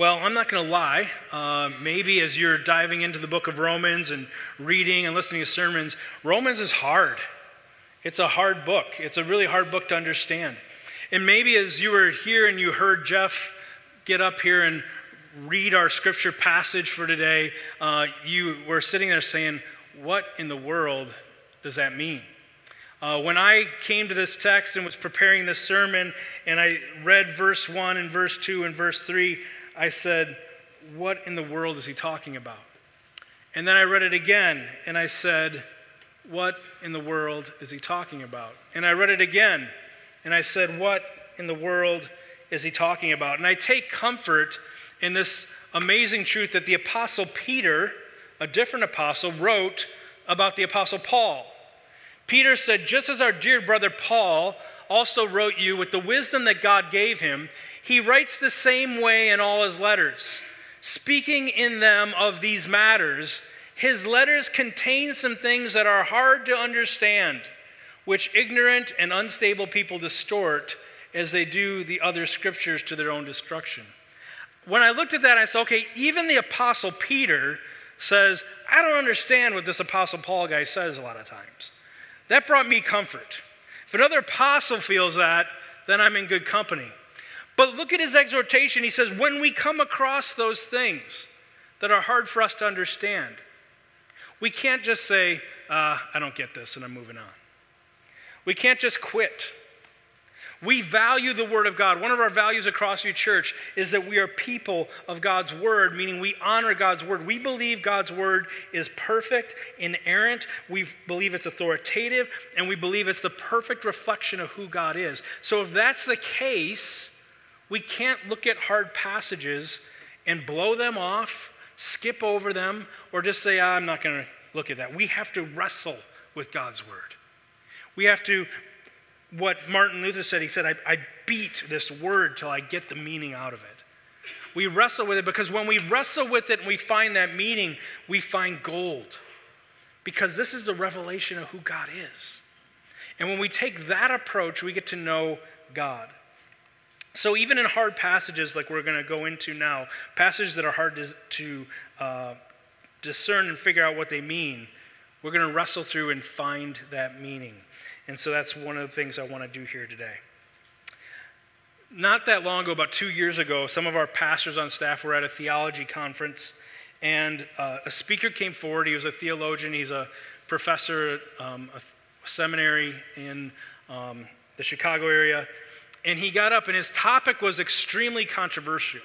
Well, I'm not going to lie. Uh, maybe as you're diving into the book of Romans and reading and listening to sermons, Romans is hard. It's a hard book. It's a really hard book to understand. And maybe as you were here and you heard Jeff get up here and read our scripture passage for today, uh, you were sitting there saying, What in the world does that mean? Uh, when I came to this text and was preparing this sermon, and I read verse 1 and verse 2 and verse 3, I said, What in the world is he talking about? And then I read it again, and I said, What in the world is he talking about? And I read it again, and I said, What in the world is he talking about? And I take comfort in this amazing truth that the Apostle Peter, a different apostle, wrote about the Apostle Paul. Peter said, just as our dear brother Paul also wrote you with the wisdom that God gave him, he writes the same way in all his letters. Speaking in them of these matters, his letters contain some things that are hard to understand, which ignorant and unstable people distort as they do the other scriptures to their own destruction. When I looked at that, I said, okay, even the Apostle Peter says, I don't understand what this Apostle Paul guy says a lot of times. That brought me comfort. If another apostle feels that, then I'm in good company. But look at his exhortation. He says, when we come across those things that are hard for us to understand, we can't just say, uh, I don't get this and I'm moving on. We can't just quit. We value the Word of God. One of our values across your church is that we are people of God's Word, meaning we honor God's Word. We believe God's Word is perfect, inerrant, we believe it's authoritative, and we believe it's the perfect reflection of who God is. So if that's the case, we can't look at hard passages and blow them off, skip over them, or just say, ah, I'm not going to look at that. We have to wrestle with God's Word. We have to what Martin Luther said. He said, I, I beat this word till I get the meaning out of it. We wrestle with it because when we wrestle with it and we find that meaning, we find gold. Because this is the revelation of who God is. And when we take that approach, we get to know God. So, even in hard passages like we're going to go into now, passages that are hard to, to uh, discern and figure out what they mean, we're going to wrestle through and find that meaning. And so that's one of the things I want to do here today. Not that long ago, about two years ago, some of our pastors on staff were at a theology conference, and uh, a speaker came forward. He was a theologian, he's a professor at um, a seminary in um, the Chicago area. And he got up, and his topic was extremely controversial.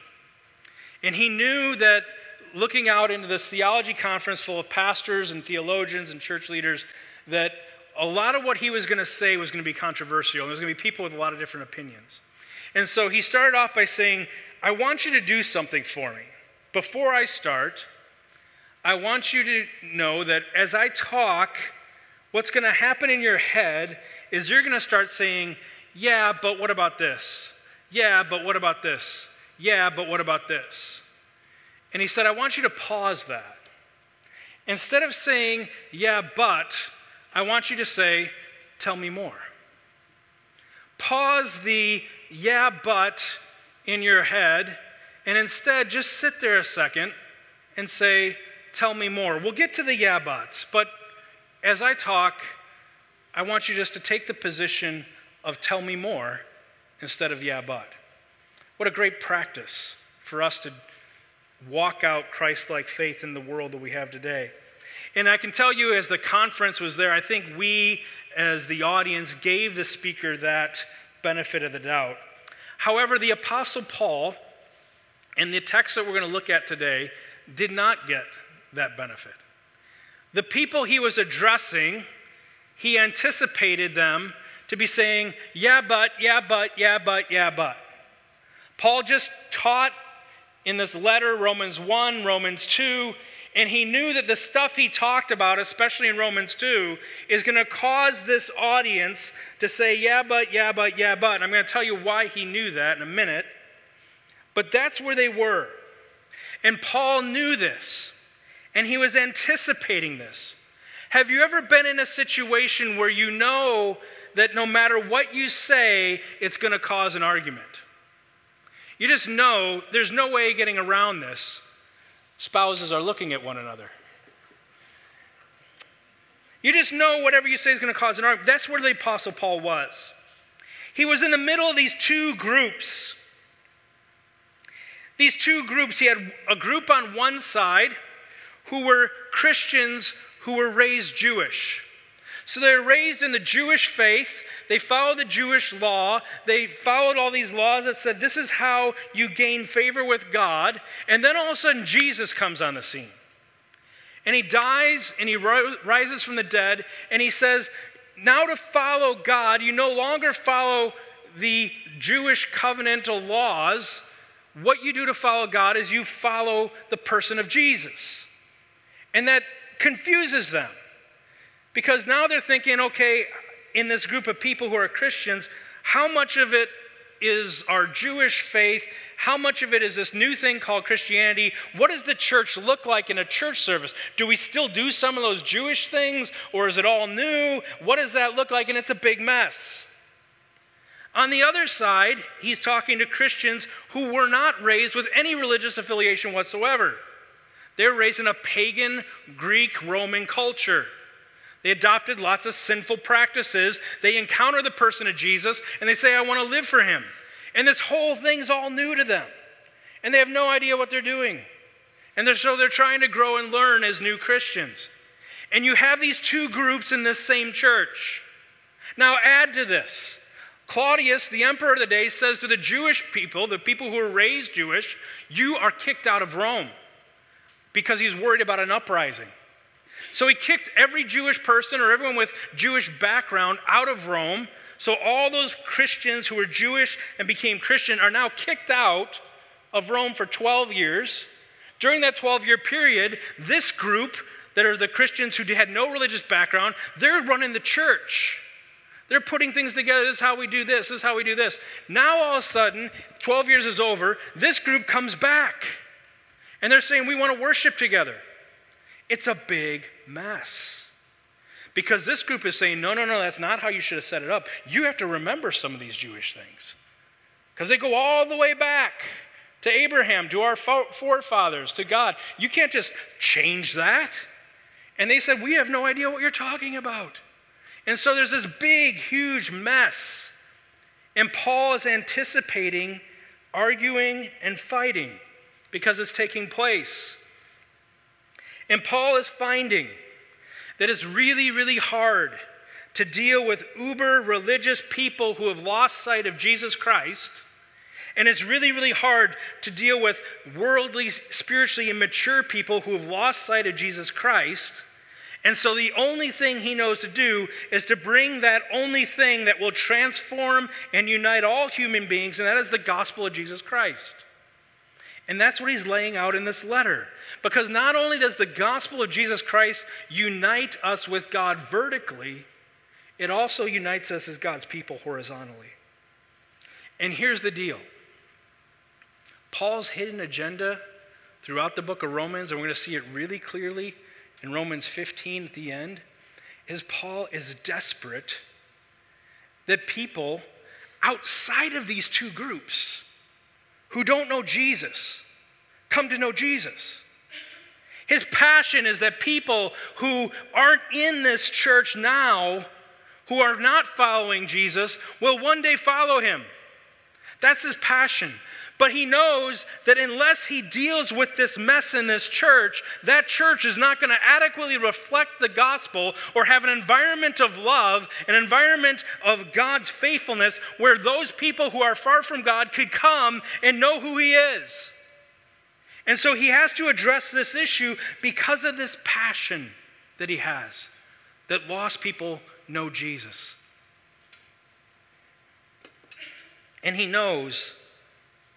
And he knew that looking out into this theology conference full of pastors and theologians and church leaders, that a lot of what he was going to say was going to be controversial. And there's going to be people with a lot of different opinions. And so he started off by saying, I want you to do something for me. Before I start, I want you to know that as I talk, what's going to happen in your head is you're going to start saying, Yeah, but what about this? Yeah, but what about this? Yeah, but what about this? And he said, I want you to pause that. Instead of saying, Yeah, but, I want you to say, Tell me more. Pause the yeah, but in your head, and instead just sit there a second and say, Tell me more. We'll get to the yeah, buts, but as I talk, I want you just to take the position of tell me more instead of yeah, but. What a great practice for us to walk out Christ like faith in the world that we have today. And I can tell you, as the conference was there, I think we, as the audience, gave the speaker that benefit of the doubt. However, the Apostle Paul, and the text that we're going to look at today, did not get that benefit. The people he was addressing, he anticipated them to be saying, yeah, but, yeah, but, yeah, but, yeah, but. Paul just taught in this letter, Romans 1, Romans 2, and he knew that the stuff he talked about, especially in Romans 2, is going to cause this audience to say, yeah, but, yeah, but, yeah, but. And I'm going to tell you why he knew that in a minute. But that's where they were. And Paul knew this, and he was anticipating this. Have you ever been in a situation where you know that no matter what you say, it's going to cause an argument? You just know there's no way getting around this. Spouses are looking at one another. You just know whatever you say is going to cause an argument. That's where the Apostle Paul was. He was in the middle of these two groups. These two groups, he had a group on one side who were Christians who were raised Jewish. So they're raised in the Jewish faith. They follow the Jewish law. They followed all these laws that said this is how you gain favor with God. And then all of a sudden, Jesus comes on the scene. And he dies and he rises from the dead. And he says, Now to follow God, you no longer follow the Jewish covenantal laws. What you do to follow God is you follow the person of Jesus. And that confuses them. Because now they're thinking, okay, in this group of people who are Christians, how much of it is our Jewish faith? How much of it is this new thing called Christianity? What does the church look like in a church service? Do we still do some of those Jewish things or is it all new? What does that look like? And it's a big mess. On the other side, he's talking to Christians who were not raised with any religious affiliation whatsoever. They're raised in a pagan Greek Roman culture. They adopted lots of sinful practices. They encounter the person of Jesus and they say, I want to live for him. And this whole thing's all new to them. And they have no idea what they're doing. And they're, so they're trying to grow and learn as new Christians. And you have these two groups in this same church. Now, add to this Claudius, the emperor of the day, says to the Jewish people, the people who are raised Jewish, you are kicked out of Rome because he's worried about an uprising. So he kicked every Jewish person or everyone with Jewish background out of Rome. So all those Christians who were Jewish and became Christian are now kicked out of Rome for 12 years. During that 12 year period, this group that are the Christians who had no religious background, they're running the church. They're putting things together. This is how we do this. This is how we do this. Now, all of a sudden, 12 years is over. This group comes back. And they're saying, We want to worship together. It's a big mess. Because this group is saying, no, no, no, that's not how you should have set it up. You have to remember some of these Jewish things. Because they go all the way back to Abraham, to our forefathers, to God. You can't just change that. And they said, we have no idea what you're talking about. And so there's this big, huge mess. And Paul is anticipating arguing and fighting because it's taking place. And Paul is finding that it's really, really hard to deal with uber religious people who have lost sight of Jesus Christ. And it's really, really hard to deal with worldly, spiritually immature people who have lost sight of Jesus Christ. And so the only thing he knows to do is to bring that only thing that will transform and unite all human beings, and that is the gospel of Jesus Christ. And that's what he's laying out in this letter. Because not only does the gospel of Jesus Christ unite us with God vertically, it also unites us as God's people horizontally. And here's the deal Paul's hidden agenda throughout the book of Romans, and we're going to see it really clearly in Romans 15 at the end, is Paul is desperate that people outside of these two groups, who don't know Jesus come to know Jesus. His passion is that people who aren't in this church now, who are not following Jesus, will one day follow him. That's his passion. But he knows that unless he deals with this mess in this church, that church is not going to adequately reflect the gospel or have an environment of love, an environment of God's faithfulness where those people who are far from God could come and know who he is. And so he has to address this issue because of this passion that he has that lost people know Jesus. And he knows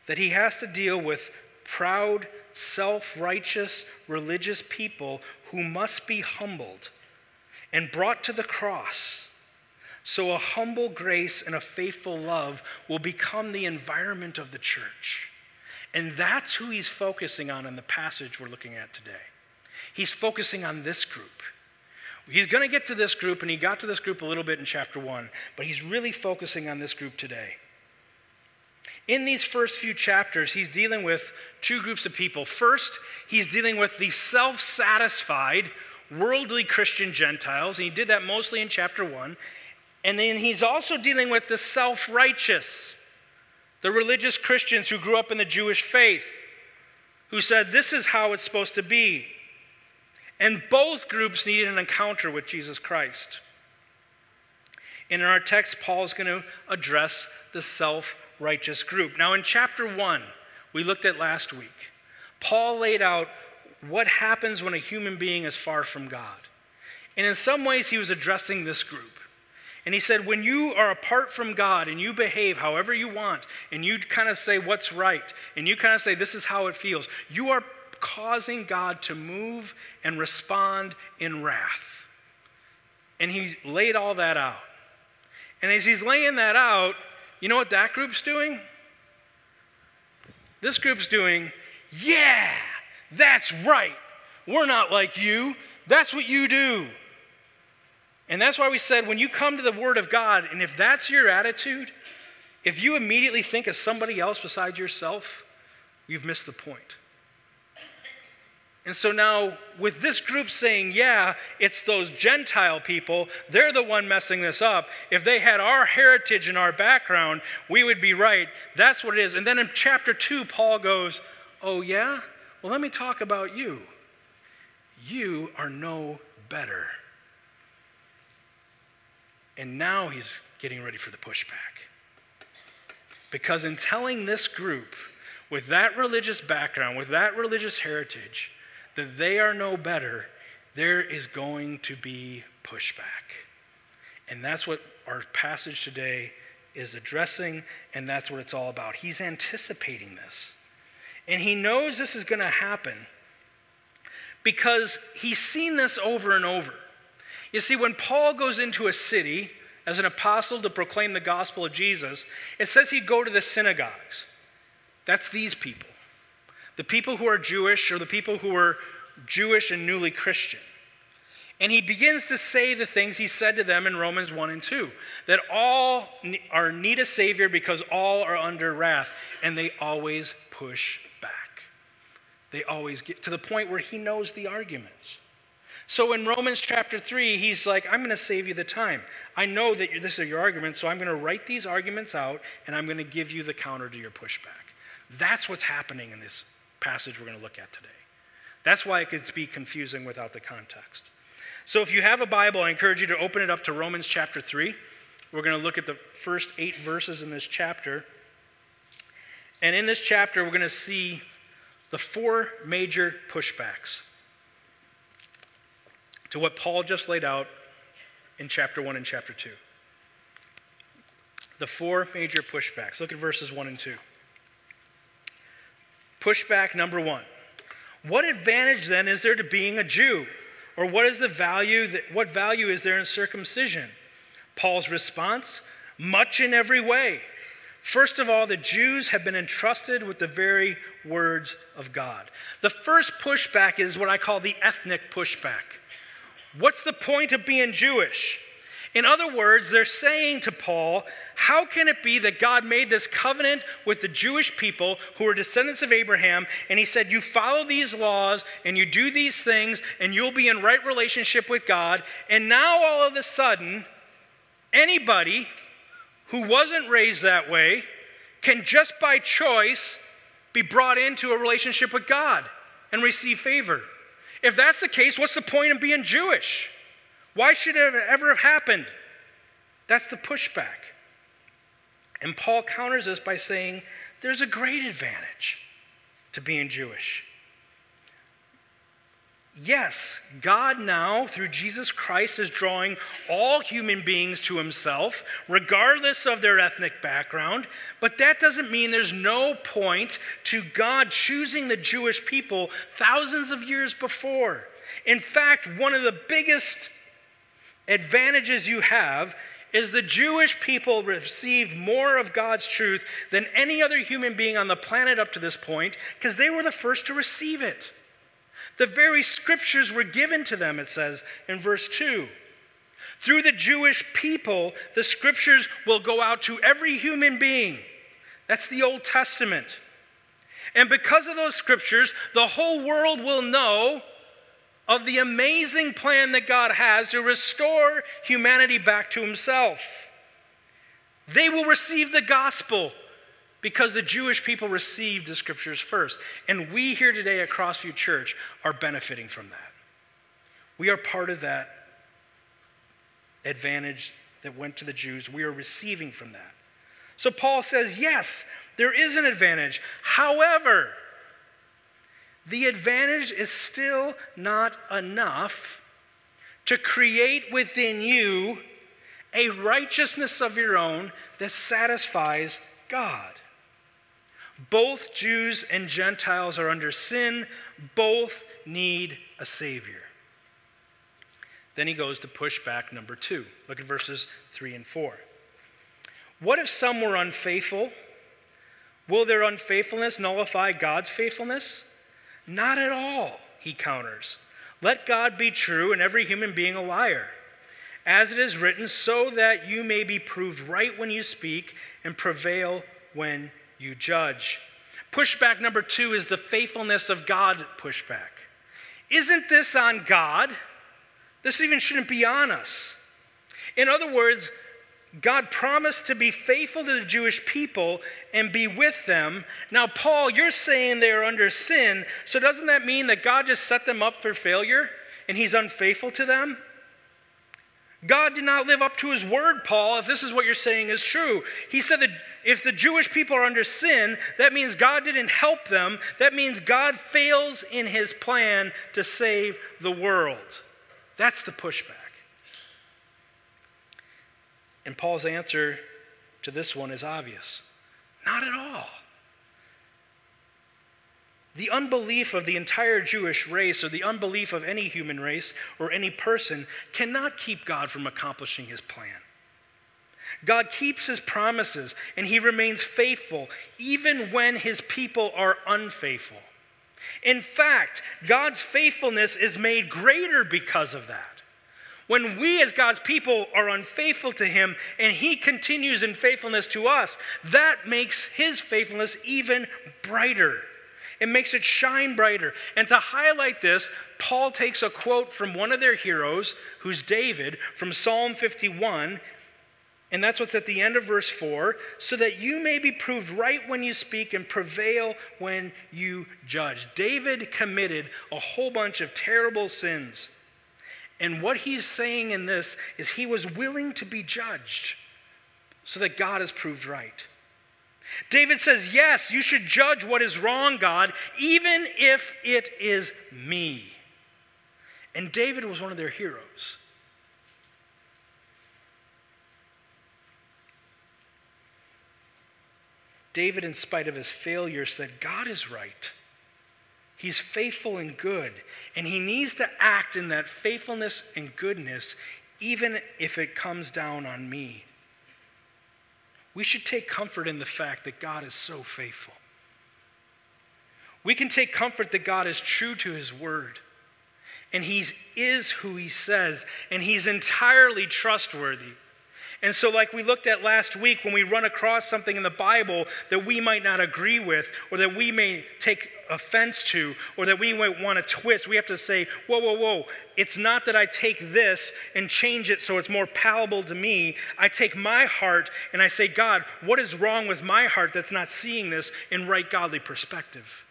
that he has to deal with proud, self righteous, religious people who must be humbled and brought to the cross. So, a humble grace and a faithful love will become the environment of the church. And that's who he's focusing on in the passage we're looking at today. He's focusing on this group. He's going to get to this group, and he got to this group a little bit in chapter one, but he's really focusing on this group today. In these first few chapters, he's dealing with two groups of people. First, he's dealing with the self satisfied, worldly Christian Gentiles, and he did that mostly in chapter one. And then he's also dealing with the self righteous, the religious Christians who grew up in the Jewish faith, who said, This is how it's supposed to be. And both groups needed an encounter with Jesus Christ. And in our text, Paul is going to address the self righteous group. Now, in chapter 1, we looked at last week, Paul laid out what happens when a human being is far from God. And in some ways, he was addressing this group. And he said, when you are apart from God and you behave however you want, and you kind of say what's right, and you kind of say this is how it feels, you are causing God to move and respond in wrath. And he laid all that out. And as he's laying that out, you know what that group's doing? This group's doing, yeah, that's right. We're not like you. That's what you do. And that's why we said when you come to the Word of God, and if that's your attitude, if you immediately think of somebody else besides yourself, you've missed the point. And so now, with this group saying, yeah, it's those Gentile people, they're the one messing this up. If they had our heritage and our background, we would be right. That's what it is. And then in chapter 2, Paul goes, oh, yeah? Well, let me talk about you. You are no better. And now he's getting ready for the pushback. Because in telling this group, with that religious background, with that religious heritage, that they are no better, there is going to be pushback. And that's what our passage today is addressing, and that's what it's all about. He's anticipating this. And he knows this is going to happen because he's seen this over and over. You see, when Paul goes into a city as an apostle to proclaim the gospel of Jesus, it says he'd go to the synagogues. That's these people the people who are Jewish or the people who are Jewish and newly Christian. And he begins to say the things he said to them in Romans 1 and 2 that all are need a Savior because all are under wrath, and they always push back. They always get to the point where he knows the arguments. So in Romans chapter 3, he's like, I'm going to save you the time. I know that this are your arguments, so I'm going to write these arguments out and I'm going to give you the counter to your pushback. That's what's happening in this passage we're going to look at today. That's why it could be confusing without the context. So if you have a Bible, I encourage you to open it up to Romans chapter 3. We're going to look at the first eight verses in this chapter. And in this chapter, we're going to see the four major pushbacks to what Paul just laid out in chapter 1 and chapter 2. The four major pushbacks. Look at verses 1 and 2. Pushback number one What advantage then is there to being a Jew? Or what is the value that, what value is there in circumcision? Paul's response much in every way. First of all, the Jews have been entrusted with the very words of God. The first pushback is what I call the ethnic pushback. What's the point of being Jewish? In other words, they're saying to Paul, How can it be that God made this covenant with the Jewish people who are descendants of Abraham? And he said, You follow these laws and you do these things and you'll be in right relationship with God. And now all of a sudden, anybody who wasn't raised that way can just by choice be brought into a relationship with God and receive favor. If that's the case, what's the point of being Jewish? Why should it ever have happened? That's the pushback. And Paul counters this by saying there's a great advantage to being Jewish. Yes, God now, through Jesus Christ, is drawing all human beings to himself, regardless of their ethnic background. But that doesn't mean there's no point to God choosing the Jewish people thousands of years before. In fact, one of the biggest advantages you have is the Jewish people received more of God's truth than any other human being on the planet up to this point because they were the first to receive it. The very scriptures were given to them, it says in verse 2. Through the Jewish people, the scriptures will go out to every human being. That's the Old Testament. And because of those scriptures, the whole world will know of the amazing plan that God has to restore humanity back to Himself. They will receive the gospel because the Jewish people received the scriptures first. And we here today at Crossview Church are benefiting from that. We are part of that advantage that went to the Jews. We are receiving from that. So Paul says, yes, there is an advantage. However, the advantage is still not enough to create within you a righteousness of your own that satisfies God. Both Jews and Gentiles are under sin, both need a Savior. Then he goes to pushback number two. Look at verses three and four. What if some were unfaithful? Will their unfaithfulness nullify God's faithfulness? Not at all, he counters. Let God be true and every human being a liar. As it is written, so that you may be proved right when you speak and prevail when you judge. Pushback number two is the faithfulness of God pushback. Isn't this on God? This even shouldn't be on us. In other words, God promised to be faithful to the Jewish people and be with them. Now, Paul, you're saying they're under sin, so doesn't that mean that God just set them up for failure and he's unfaithful to them? God did not live up to his word, Paul, if this is what you're saying is true. He said that if the Jewish people are under sin, that means God didn't help them. That means God fails in his plan to save the world. That's the pushback. And Paul's answer to this one is obvious not at all. The unbelief of the entire Jewish race, or the unbelief of any human race or any person, cannot keep God from accomplishing his plan. God keeps his promises and he remains faithful even when his people are unfaithful. In fact, God's faithfulness is made greater because of that. When we, as God's people, are unfaithful to Him and He continues in faithfulness to us, that makes His faithfulness even brighter. It makes it shine brighter. And to highlight this, Paul takes a quote from one of their heroes, who's David, from Psalm 51. And that's what's at the end of verse 4 so that you may be proved right when you speak and prevail when you judge. David committed a whole bunch of terrible sins. And what he's saying in this is he was willing to be judged so that God is proved right. David says, Yes, you should judge what is wrong, God, even if it is me. And David was one of their heroes. David, in spite of his failure, said, God is right. He's faithful and good, and he needs to act in that faithfulness and goodness, even if it comes down on me. We should take comfort in the fact that God is so faithful. We can take comfort that God is true to his word, and he is who he says, and he's entirely trustworthy. And so, like we looked at last week, when we run across something in the Bible that we might not agree with, or that we may take offense to, or that we might want to twist, we have to say, whoa, whoa, whoa. It's not that I take this and change it so it's more palatable to me. I take my heart and I say, God, what is wrong with my heart that's not seeing this in right godly perspective?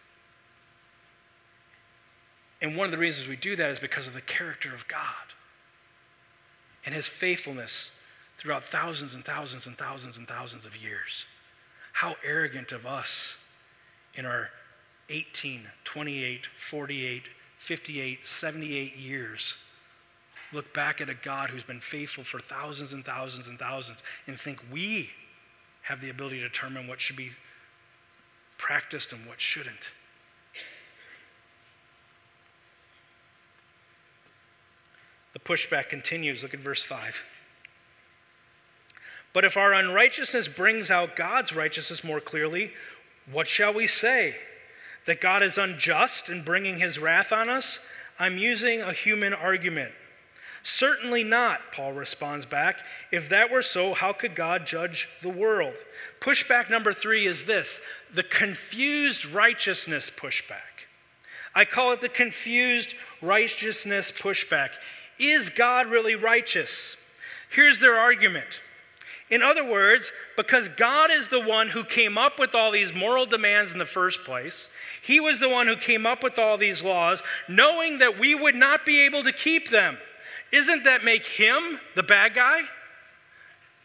And one of the reasons we do that is because of the character of God and his faithfulness throughout thousands and thousands and thousands and thousands of years. How arrogant of us in our 18, 28, 48, 58, 78 years look back at a God who's been faithful for thousands and thousands and thousands and think we have the ability to determine what should be practiced and what shouldn't. The pushback continues. Look at verse 5. But if our unrighteousness brings out God's righteousness more clearly, what shall we say? That God is unjust in bringing his wrath on us? I'm using a human argument. Certainly not, Paul responds back. If that were so, how could God judge the world? Pushback number three is this the confused righteousness pushback. I call it the confused righteousness pushback. Is God really righteous? Here's their argument. In other words, because God is the one who came up with all these moral demands in the first place, He was the one who came up with all these laws, knowing that we would not be able to keep them. Isn't that make Him the bad guy?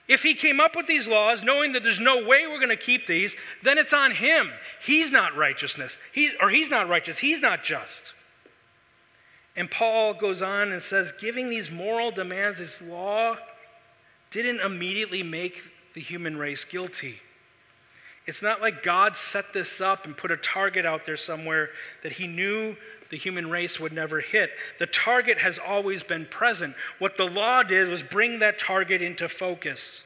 If He came up with these laws, knowing that there's no way we're going to keep these, then it's on Him. He's not righteousness, he's, or He's not righteous, He's not just. And Paul goes on and says, giving these moral demands, this law, didn't immediately make the human race guilty. It's not like God set this up and put a target out there somewhere that he knew the human race would never hit. The target has always been present. What the law did was bring that target into focus.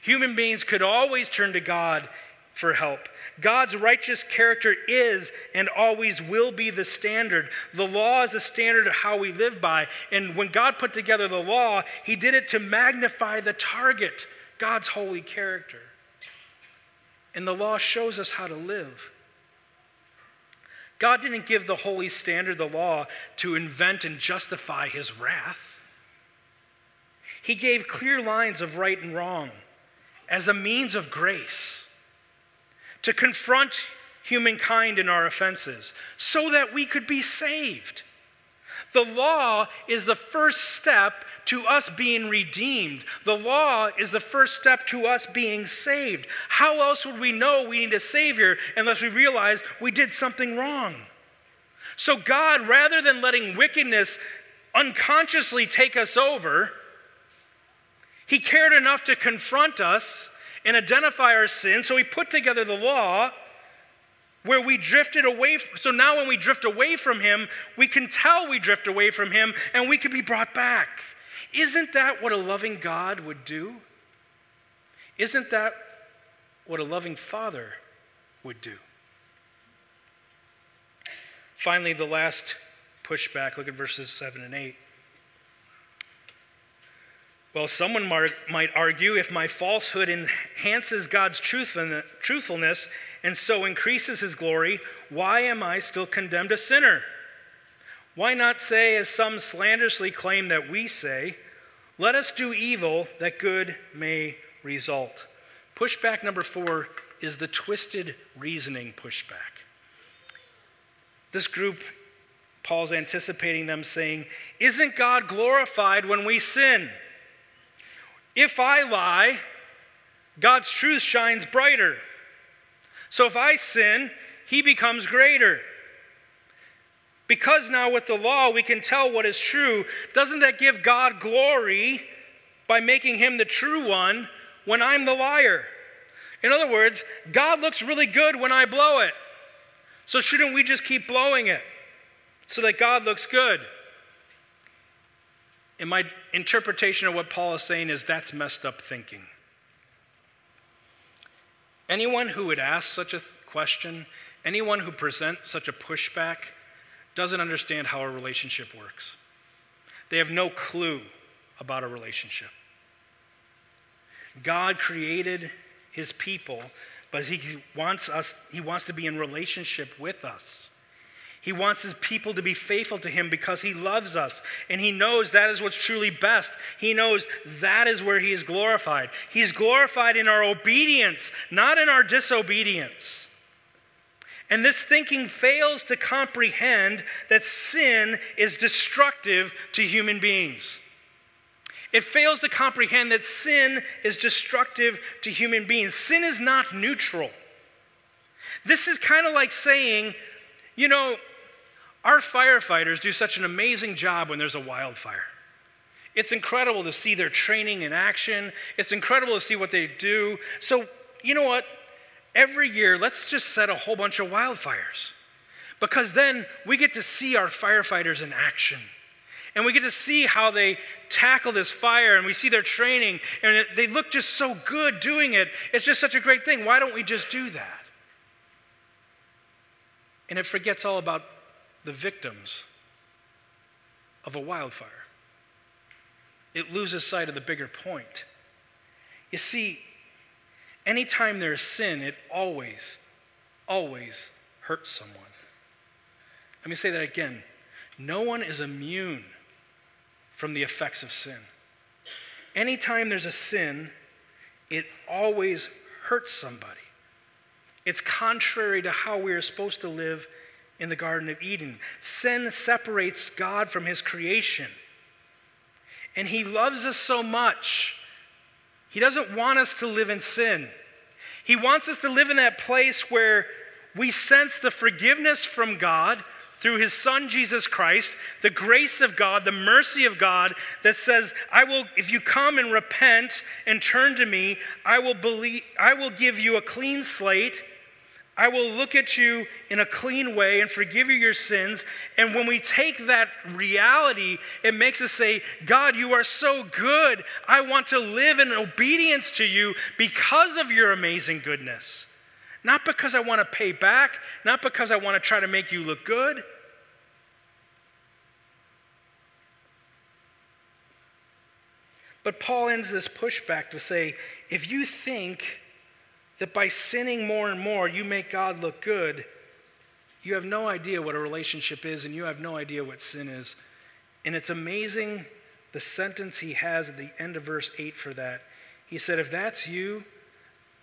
Human beings could always turn to God for help. God's righteous character is and always will be the standard. The law is a standard of how we live by. And when God put together the law, He did it to magnify the target, God's holy character. And the law shows us how to live. God didn't give the holy standard, the law, to invent and justify His wrath. He gave clear lines of right and wrong as a means of grace to confront humankind in our offenses so that we could be saved. The law is the first step to us being redeemed. The law is the first step to us being saved. How else would we know we need a Savior unless we realize we did something wrong? So, God, rather than letting wickedness unconsciously take us over, He cared enough to confront us and identify our sin. So he put together the law where we drifted away. So now when we drift away from him, we can tell we drift away from him and we can be brought back. Isn't that what a loving God would do? Isn't that what a loving father would do? Finally, the last pushback, look at verses 7 and 8. Well, someone might argue if my falsehood enhances God's truthfulness and so increases his glory, why am I still condemned a sinner? Why not say, as some slanderously claim that we say, let us do evil that good may result? Pushback number four is the twisted reasoning pushback. This group, Paul's anticipating them saying, Isn't God glorified when we sin? If I lie, God's truth shines brighter. So if I sin, he becomes greater. Because now with the law we can tell what is true, doesn't that give God glory by making him the true one when I'm the liar? In other words, God looks really good when I blow it. So shouldn't we just keep blowing it so that God looks good? And my interpretation of what Paul is saying is that's messed up thinking. Anyone who would ask such a question, anyone who presents such a pushback, doesn't understand how a relationship works. They have no clue about a relationship. God created his people, but he wants us, he wants to be in relationship with us. He wants his people to be faithful to him because he loves us. And he knows that is what's truly best. He knows that is where he is glorified. He's glorified in our obedience, not in our disobedience. And this thinking fails to comprehend that sin is destructive to human beings. It fails to comprehend that sin is destructive to human beings. Sin is not neutral. This is kind of like saying, you know, our firefighters do such an amazing job when there's a wildfire. It's incredible to see their training in action. It's incredible to see what they do. So, you know what? Every year, let's just set a whole bunch of wildfires because then we get to see our firefighters in action. And we get to see how they tackle this fire, and we see their training, and it, they look just so good doing it. It's just such a great thing. Why don't we just do that? And it forgets all about the victims of a wildfire. it loses sight of the bigger point. You see, anytime there's sin, it always, always hurts someone. Let me say that again. No one is immune from the effects of sin. Anytime there's a sin, it always hurts somebody. It's contrary to how we are supposed to live in the Garden of Eden. Sin separates God from his creation. And he loves us so much. He doesn't want us to live in sin. He wants us to live in that place where we sense the forgiveness from God through his son Jesus Christ, the grace of God, the mercy of God that says, I will if you come and repent and turn to me, I will believe I will give you a clean slate I will look at you in a clean way and forgive you your sins. And when we take that reality, it makes us say, God, you are so good. I want to live in obedience to you because of your amazing goodness. Not because I want to pay back, not because I want to try to make you look good. But Paul ends this pushback to say, if you think that by sinning more and more, you make God look good, you have no idea what a relationship is and you have no idea what sin is. And it's amazing the sentence he has at the end of verse 8 for that. He said, If that's you,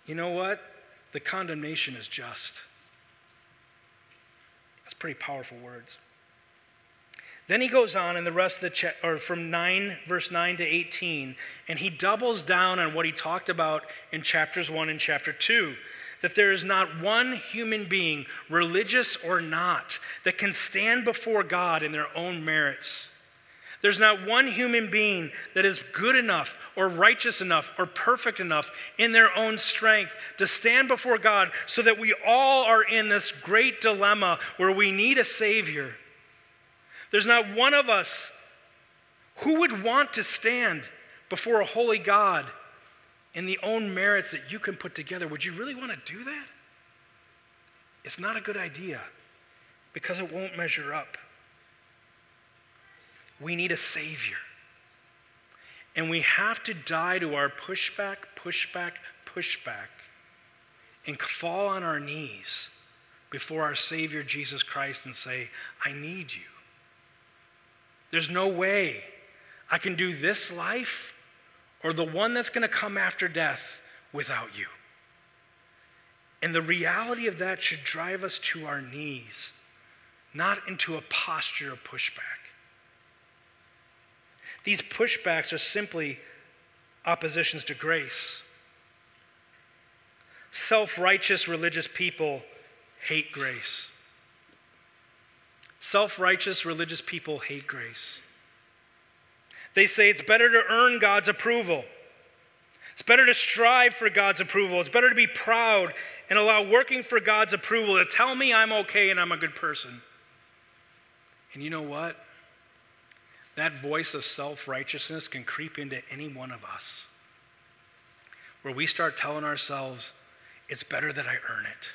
you know what? The condemnation is just. That's pretty powerful words. Then he goes on in the rest of the or from 9 verse 9 to 18 and he doubles down on what he talked about in chapters 1 and chapter 2 that there is not one human being religious or not that can stand before God in their own merits. There's not one human being that is good enough or righteous enough or perfect enough in their own strength to stand before God so that we all are in this great dilemma where we need a Savior. There's not one of us who would want to stand before a holy God in the own merits that you can put together. Would you really want to do that? It's not a good idea because it won't measure up. We need a Savior. And we have to die to our pushback, pushback, pushback, and fall on our knees before our Savior Jesus Christ and say, I need you. There's no way I can do this life or the one that's going to come after death without you. And the reality of that should drive us to our knees, not into a posture of pushback. These pushbacks are simply oppositions to grace. Self righteous religious people hate grace. Self righteous religious people hate grace. They say it's better to earn God's approval. It's better to strive for God's approval. It's better to be proud and allow working for God's approval to tell me I'm okay and I'm a good person. And you know what? That voice of self righteousness can creep into any one of us. Where we start telling ourselves, it's better that I earn it,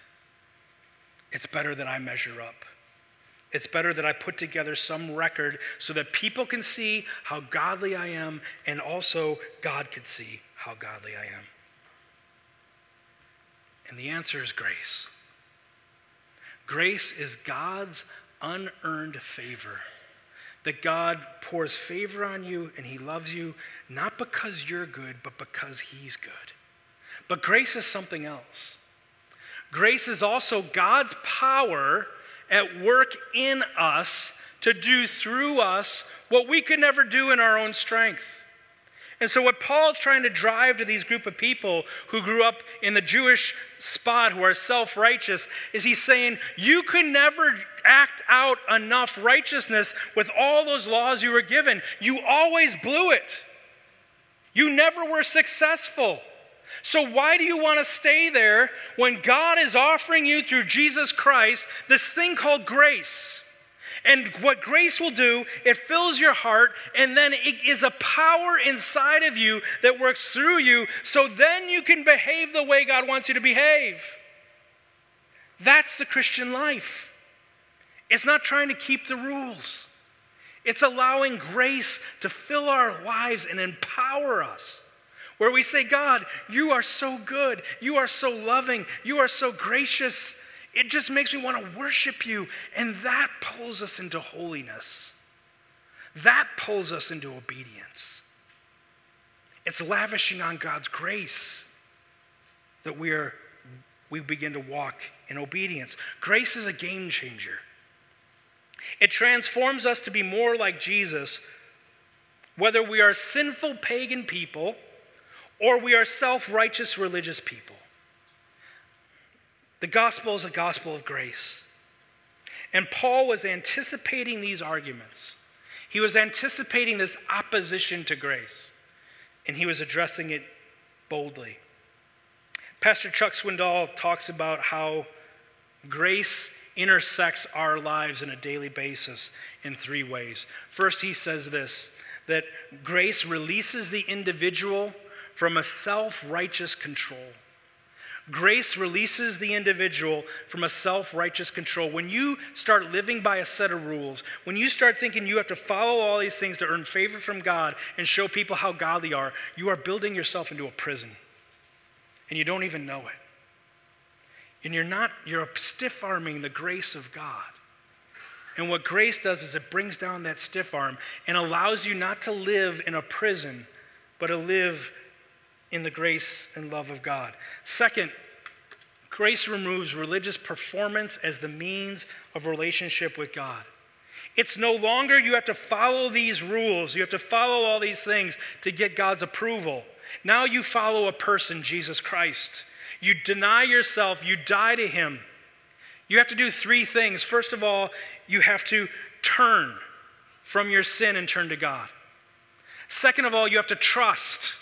it's better that I measure up. It's better that I put together some record so that people can see how godly I am and also God can see how godly I am. And the answer is grace. Grace is God's unearned favor. That God pours favor on you and He loves you, not because you're good, but because He's good. But grace is something else. Grace is also God's power at work in us to do through us what we could never do in our own strength. And so, what Paul's trying to drive to these group of people who grew up in the Jewish spot, who are self righteous, is he's saying, You could never act out enough righteousness with all those laws you were given. You always blew it, you never were successful. So, why do you want to stay there when God is offering you through Jesus Christ this thing called grace? And what grace will do, it fills your heart, and then it is a power inside of you that works through you, so then you can behave the way God wants you to behave. That's the Christian life. It's not trying to keep the rules, It's allowing grace to fill our lives and empower us. Where we say, God, you are so good. You are so loving. You are so gracious. It just makes me want to worship you. And that pulls us into holiness. That pulls us into obedience. It's lavishing on God's grace that we are we begin to walk in obedience. Grace is a game changer. It transforms us to be more like Jesus, whether we are sinful pagan people or we are self righteous religious people. The gospel is a gospel of grace. And Paul was anticipating these arguments. He was anticipating this opposition to grace, and he was addressing it boldly. Pastor Chuck Swindoll talks about how grace intersects our lives on a daily basis in three ways. First, he says this that grace releases the individual from a self righteous control. Grace releases the individual from a self righteous control. When you start living by a set of rules, when you start thinking you have to follow all these things to earn favor from God and show people how godly you are, you are building yourself into a prison. And you don't even know it. And you're not, you're stiff arming the grace of God. And what grace does is it brings down that stiff arm and allows you not to live in a prison, but to live in the grace and love of God. Second, grace removes religious performance as the means of relationship with God. It's no longer you have to follow these rules, you have to follow all these things to get God's approval. Now you follow a person, Jesus Christ. You deny yourself, you die to him. You have to do three things. First of all, you have to turn from your sin and turn to God. Second of all, you have to trust.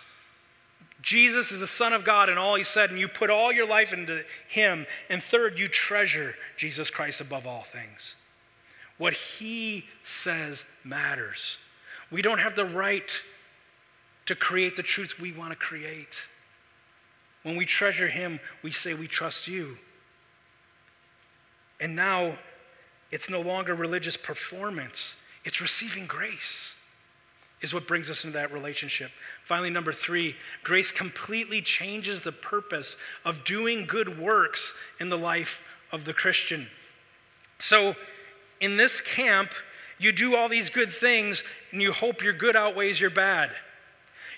Jesus is the Son of God and all He said, and you put all your life into Him. And third, you treasure Jesus Christ above all things. What He says matters. We don't have the right to create the truth we want to create. When we treasure Him, we say we trust you. And now it's no longer religious performance, it's receiving grace, is what brings us into that relationship. Finally, number three, grace completely changes the purpose of doing good works in the life of the Christian. So, in this camp, you do all these good things and you hope your good outweighs your bad.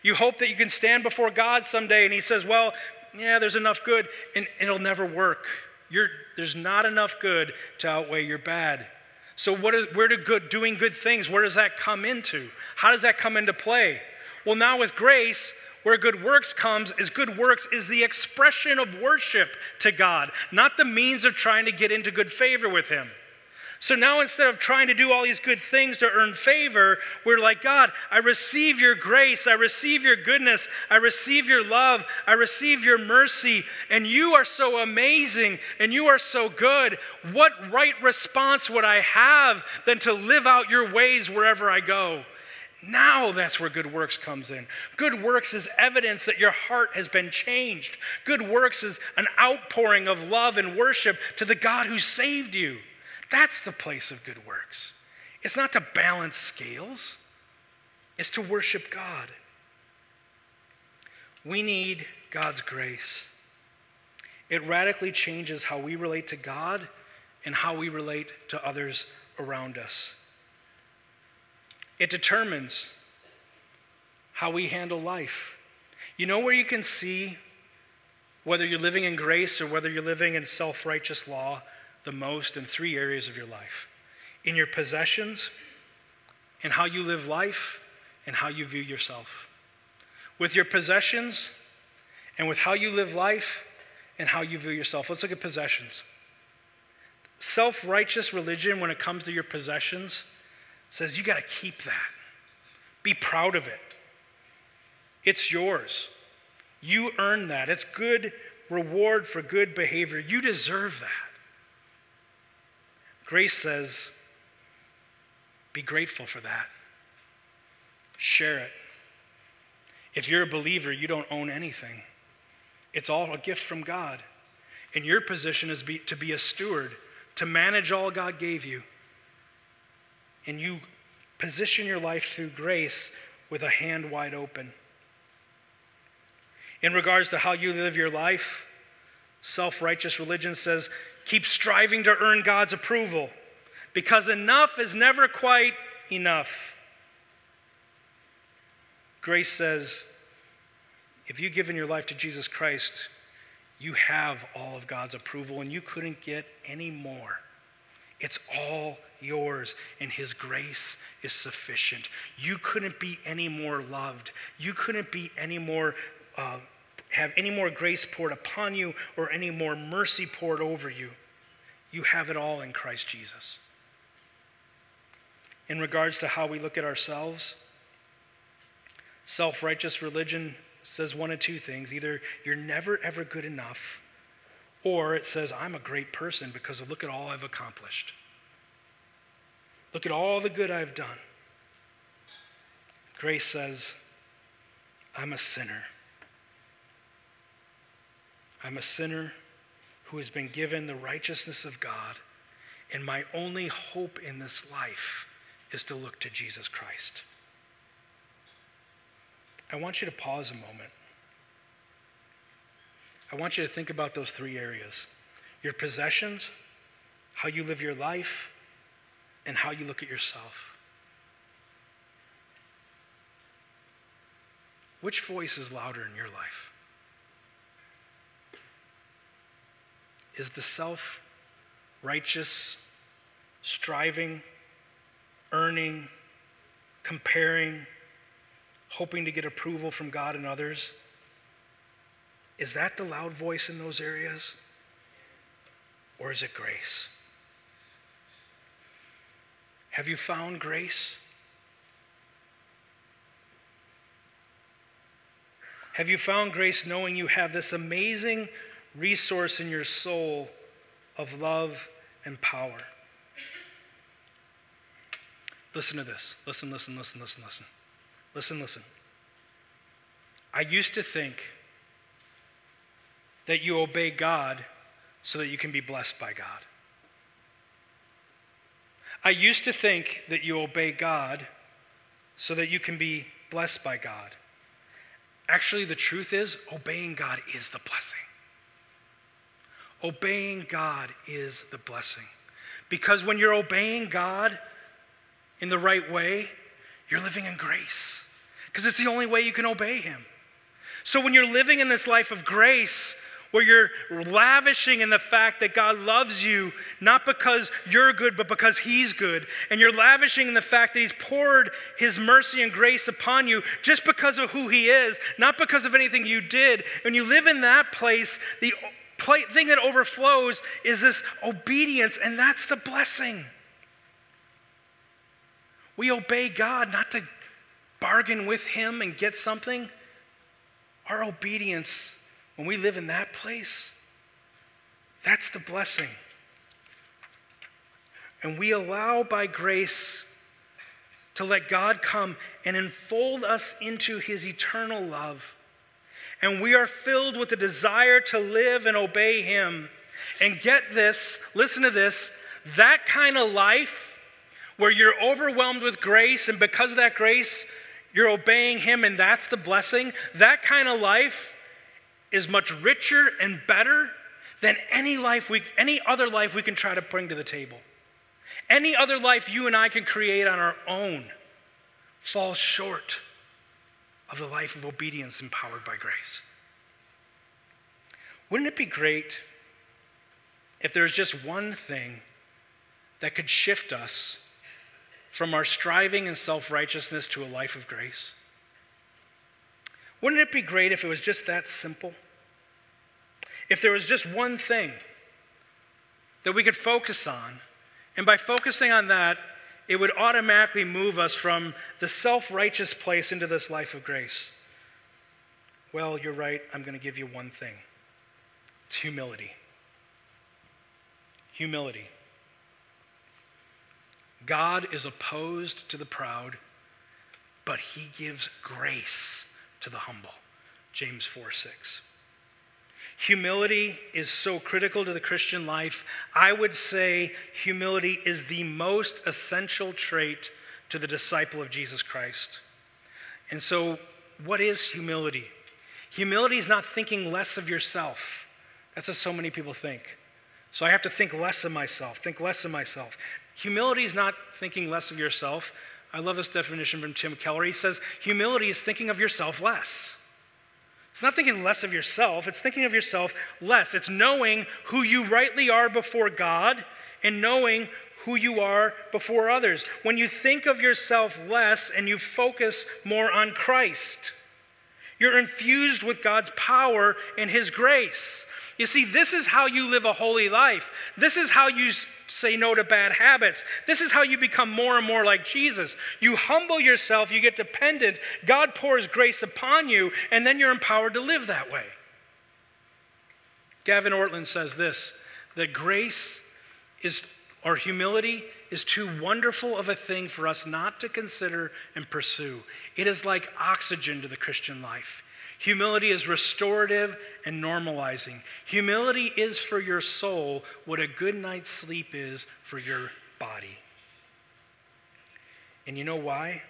You hope that you can stand before God someday and He says, Well, yeah, there's enough good, and, it'll never work. You're, there's not enough good to outweigh your bad. So, what is, where do good, doing good things, where does that come into? How does that come into play? Well, now with grace, where good works comes is good works is the expression of worship to God, not the means of trying to get into good favor with Him. So now instead of trying to do all these good things to earn favor, we're like, God, I receive your grace. I receive your goodness. I receive your love. I receive your mercy. And you are so amazing and you are so good. What right response would I have than to live out your ways wherever I go? Now that's where good works comes in. Good works is evidence that your heart has been changed. Good works is an outpouring of love and worship to the God who saved you. That's the place of good works. It's not to balance scales, it's to worship God. We need God's grace. It radically changes how we relate to God and how we relate to others around us. It determines how we handle life. You know where you can see whether you're living in grace or whether you're living in self righteous law? The most in three areas of your life in your possessions, in how you live life, and how you view yourself. With your possessions, and with how you live life, and how you view yourself. Let's look at possessions. Self righteous religion, when it comes to your possessions, says you got to keep that. Be proud of it. It's yours. You earn that. It's good reward for good behavior. You deserve that. Grace says, be grateful for that. Share it. If you're a believer, you don't own anything, it's all a gift from God. And your position is be, to be a steward, to manage all God gave you. And you Position your life through grace with a hand wide open. In regards to how you live your life, self righteous religion says keep striving to earn God's approval because enough is never quite enough. Grace says if you've given your life to Jesus Christ, you have all of God's approval and you couldn't get any more. It's all yours, and His grace is sufficient. You couldn't be any more loved. You couldn't be any more, uh, have any more grace poured upon you or any more mercy poured over you. You have it all in Christ Jesus. In regards to how we look at ourselves, self righteous religion says one of two things either you're never ever good enough, or it says, I'm a great person because look at all I've accomplished. Look at all the good I've done. Grace says, I'm a sinner. I'm a sinner who has been given the righteousness of God, and my only hope in this life is to look to Jesus Christ. I want you to pause a moment. I want you to think about those three areas your possessions, how you live your life, and how you look at yourself. Which voice is louder in your life? Is the self righteous, striving, earning, comparing, hoping to get approval from God and others? Is that the loud voice in those areas? Or is it grace? Have you found grace? Have you found grace knowing you have this amazing resource in your soul of love and power? Listen to this. Listen, listen, listen, listen, listen. Listen, listen. I used to think that you obey God so that you can be blessed by God. I used to think that you obey God so that you can be blessed by God. Actually, the truth is, obeying God is the blessing. Obeying God is the blessing. Because when you're obeying God in the right way, you're living in grace. Because it's the only way you can obey Him. So when you're living in this life of grace, where you're lavishing in the fact that God loves you, not because you're good, but because He's good. And you're lavishing in the fact that He's poured His mercy and grace upon you just because of who He is, not because of anything you did. When you live in that place, the thing that overflows is this obedience, and that's the blessing. We obey God not to bargain with Him and get something. Our obedience when we live in that place, that's the blessing. And we allow by grace to let God come and enfold us into his eternal love. And we are filled with the desire to live and obey him. And get this, listen to this, that kind of life where you're overwhelmed with grace, and because of that grace, you're obeying him, and that's the blessing. That kind of life is much richer and better than any life we, any other life we can try to bring to the table. Any other life you and I can create on our own falls short of the life of obedience empowered by grace. Wouldn't it be great if there's just one thing that could shift us from our striving and self righteousness to a life of grace? Wouldn't it be great if it was just that simple? if there was just one thing that we could focus on, and by focusing on that, it would automatically move us from the self righteous place into this life of grace. Well, you're right. I'm going to give you one thing it's humility. Humility. God is opposed to the proud, but he gives grace to the humble. James 4 6. Humility is so critical to the Christian life. I would say humility is the most essential trait to the disciple of Jesus Christ. And so, what is humility? Humility is not thinking less of yourself. That's what so many people think. So I have to think less of myself, think less of myself. Humility is not thinking less of yourself. I love this definition from Tim Keller. He says, humility is thinking of yourself less. It's not thinking less of yourself, it's thinking of yourself less. It's knowing who you rightly are before God and knowing who you are before others. When you think of yourself less and you focus more on Christ, you're infused with God's power and His grace. You see, this is how you live a holy life. This is how you say no to bad habits. This is how you become more and more like Jesus. You humble yourself, you get dependent, God pours grace upon you, and then you're empowered to live that way. Gavin Ortlund says this that grace is, or humility is too wonderful of a thing for us not to consider and pursue. It is like oxygen to the Christian life. Humility is restorative and normalizing. Humility is for your soul what a good night's sleep is for your body. And you know why?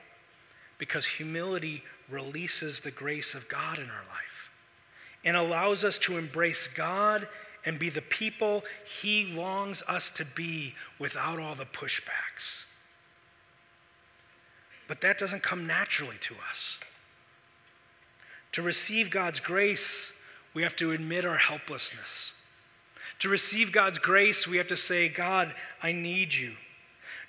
Because humility releases the grace of God in our life and allows us to embrace God and be the people He longs us to be without all the pushbacks. But that doesn't come naturally to us. To receive God's grace, we have to admit our helplessness. To receive God's grace, we have to say, God, I need you.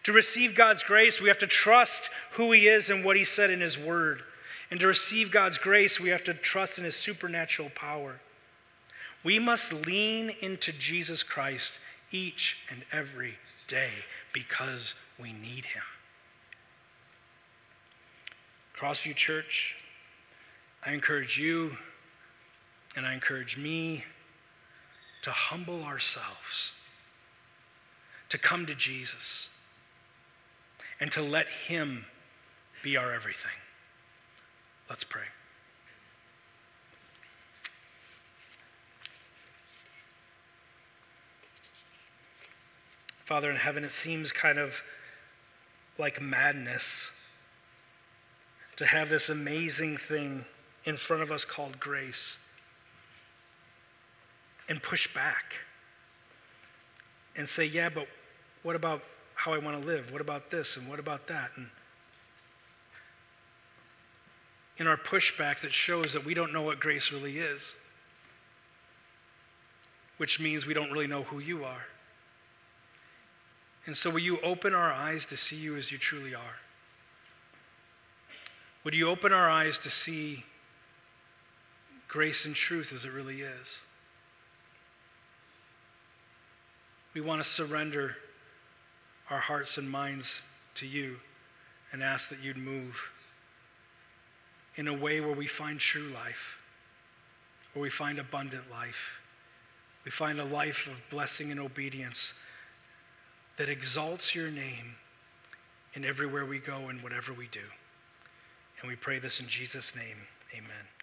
To receive God's grace, we have to trust who He is and what He said in His Word. And to receive God's grace, we have to trust in His supernatural power. We must lean into Jesus Christ each and every day because we need Him. Crossview Church, I encourage you and I encourage me to humble ourselves, to come to Jesus, and to let Him be our everything. Let's pray. Father in heaven, it seems kind of like madness to have this amazing thing in front of us called grace and push back and say, yeah, but what about how I want to live? What about this and what about that? And in our pushbacks, that shows that we don't know what grace really is, which means we don't really know who you are. And so, will you open our eyes to see you as you truly are? Would you open our eyes to see grace and truth as it really is. We want to surrender our hearts and minds to you and ask that you'd move in a way where we find true life, where we find abundant life. We find a life of blessing and obedience that exalts your name in everywhere we go and whatever we do. And we pray this in Jesus' name. Amen.